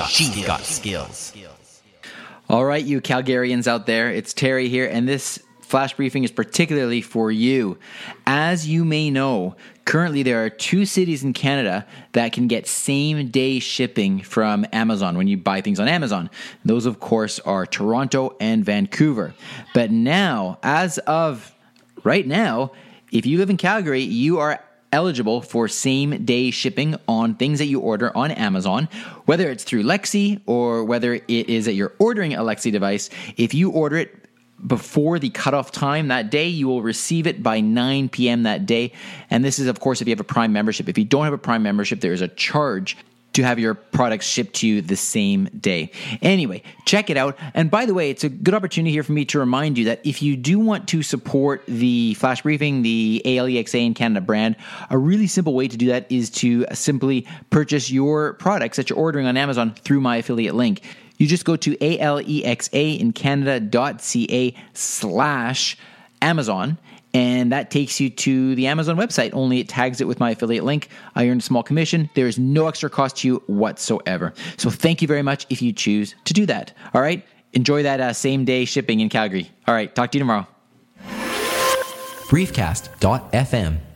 got She's skills. got skills. All right, you Calgarians out there, it's Terry here, and this flash briefing is particularly for you. As you may know, currently there are two cities in Canada that can get same day shipping from Amazon when you buy things on Amazon. Those, of course, are Toronto and Vancouver. But now, as of right now, if you live in Calgary, you are eligible for same day shipping on things that you order on Amazon, whether it's through Alexa or whether it is that you're ordering a Alexa device. If you order it before the cutoff time that day, you will receive it by 9 p.m. that day. And this is, of course, if you have a Prime membership. If you don't have a Prime membership, there is a charge to have your products shipped to you the same day. Anyway, check it out. And by the way, it's a good opportunity here for me to remind you that if you do want to support the Flash Briefing, the ALEXA in Canada brand, a really simple way to do that is to simply purchase your products that you're ordering on Amazon through my affiliate link. You just go to alexa in canada.ca slash Amazon and that takes you to the Amazon website. Only it tags it with my affiliate link. I earn a small commission. There is no extra cost to you whatsoever. So thank you very much if you choose to do that. All right, enjoy that uh, same day shipping in Calgary. All right, talk to you tomorrow. Briefcast.fm